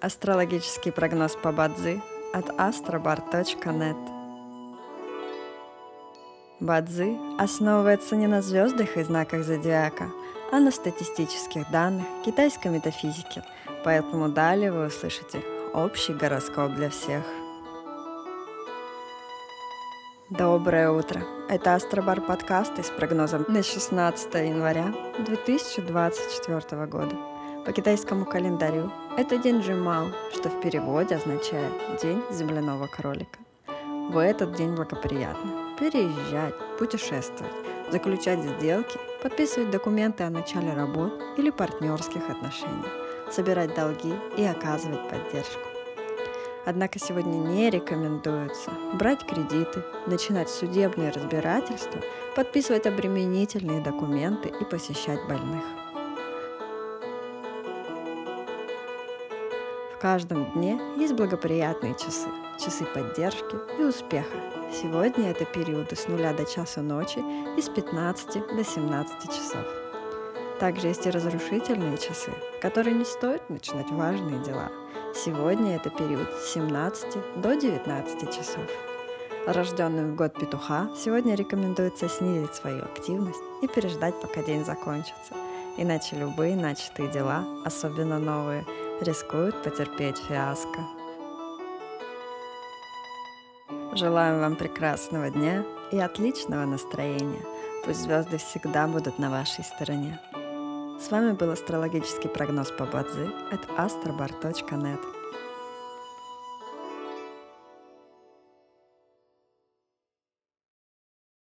Астрологический прогноз по Бадзи от astrobar.net Бадзи основывается не на звездах и знаках зодиака, а на статистических данных китайской метафизики, поэтому далее вы услышите общий гороскоп для всех. Доброе утро! Это Астробар подкасты с прогнозом на 16 января 2024 года. По китайскому календарю это день Джимао, что в переводе означает «день земляного кролика». В этот день благоприятно переезжать, путешествовать, заключать сделки, подписывать документы о начале работ или партнерских отношений, собирать долги и оказывать поддержку. Однако сегодня не рекомендуется брать кредиты, начинать судебные разбирательства, подписывать обременительные документы и посещать больных – каждом дне есть благоприятные часы, часы поддержки и успеха. Сегодня это периоды с нуля до часа ночи и с 15 до 17 часов. Также есть и разрушительные часы, в которые не стоит начинать важные дела. Сегодня это период с 17 до 19 часов. Рожденным в год петуха сегодня рекомендуется снизить свою активность и переждать, пока день закончится. Иначе любые начатые дела, особенно новые, рискуют потерпеть фиаско. Желаем вам прекрасного дня и отличного настроения. Пусть звезды всегда будут на вашей стороне. С вами был астрологический прогноз по Бадзи от astrobar.net.